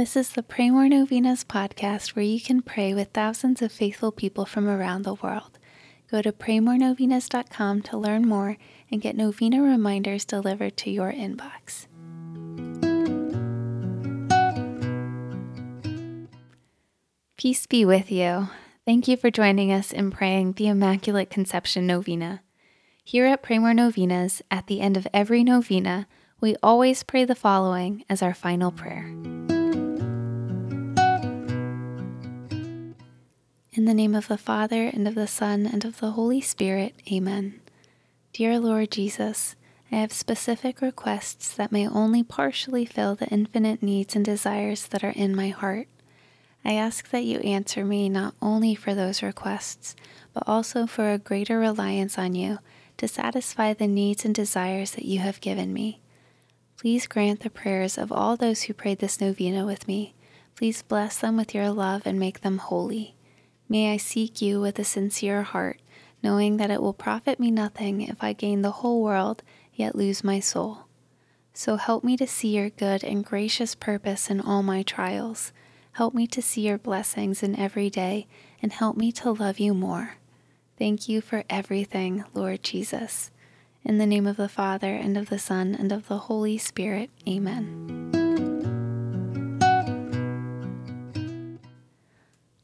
This is the Pray More Novenas podcast where you can pray with thousands of faithful people from around the world. Go to praymorenovenas.com to learn more and get novena reminders delivered to your inbox. Peace be with you. Thank you for joining us in praying the Immaculate Conception Novena. Here at Pray More Novenas, at the end of every novena, we always pray the following as our final prayer. In the name of the Father, and of the Son, and of the Holy Spirit, Amen. Dear Lord Jesus, I have specific requests that may only partially fill the infinite needs and desires that are in my heart. I ask that you answer me not only for those requests, but also for a greater reliance on you to satisfy the needs and desires that you have given me. Please grant the prayers of all those who prayed this novena with me. Please bless them with your love and make them holy. May I seek you with a sincere heart, knowing that it will profit me nothing if I gain the whole world yet lose my soul. So help me to see your good and gracious purpose in all my trials. Help me to see your blessings in every day, and help me to love you more. Thank you for everything, Lord Jesus. In the name of the Father, and of the Son, and of the Holy Spirit. Amen.